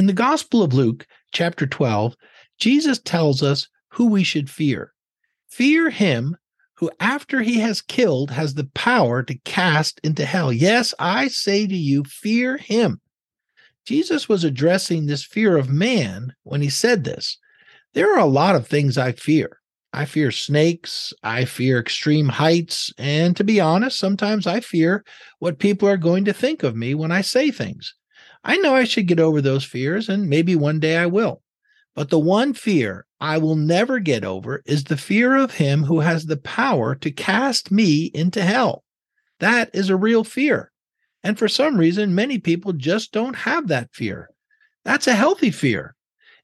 In the Gospel of Luke, chapter 12, Jesus tells us who we should fear. Fear him who, after he has killed, has the power to cast into hell. Yes, I say to you, fear him. Jesus was addressing this fear of man when he said this. There are a lot of things I fear. I fear snakes. I fear extreme heights. And to be honest, sometimes I fear what people are going to think of me when I say things. I know I should get over those fears, and maybe one day I will. But the one fear I will never get over is the fear of him who has the power to cast me into hell. That is a real fear. And for some reason, many people just don't have that fear. That's a healthy fear.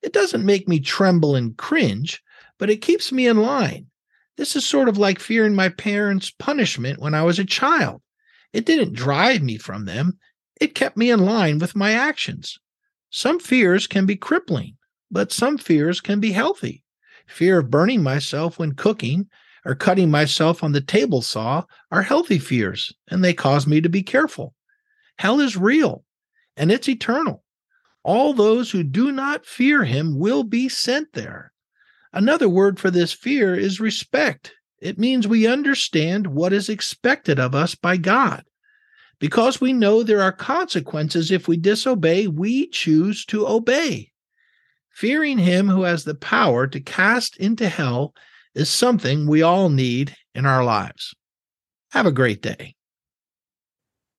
It doesn't make me tremble and cringe, but it keeps me in line. This is sort of like fearing my parents' punishment when I was a child. It didn't drive me from them, it kept me in line with my actions. Some fears can be crippling, but some fears can be healthy. Fear of burning myself when cooking or cutting myself on the table saw are healthy fears, and they cause me to be careful. Hell is real and it's eternal. All those who do not fear him will be sent there. Another word for this fear is respect. It means we understand what is expected of us by God. Because we know there are consequences if we disobey, we choose to obey. Fearing him who has the power to cast into hell is something we all need in our lives. Have a great day.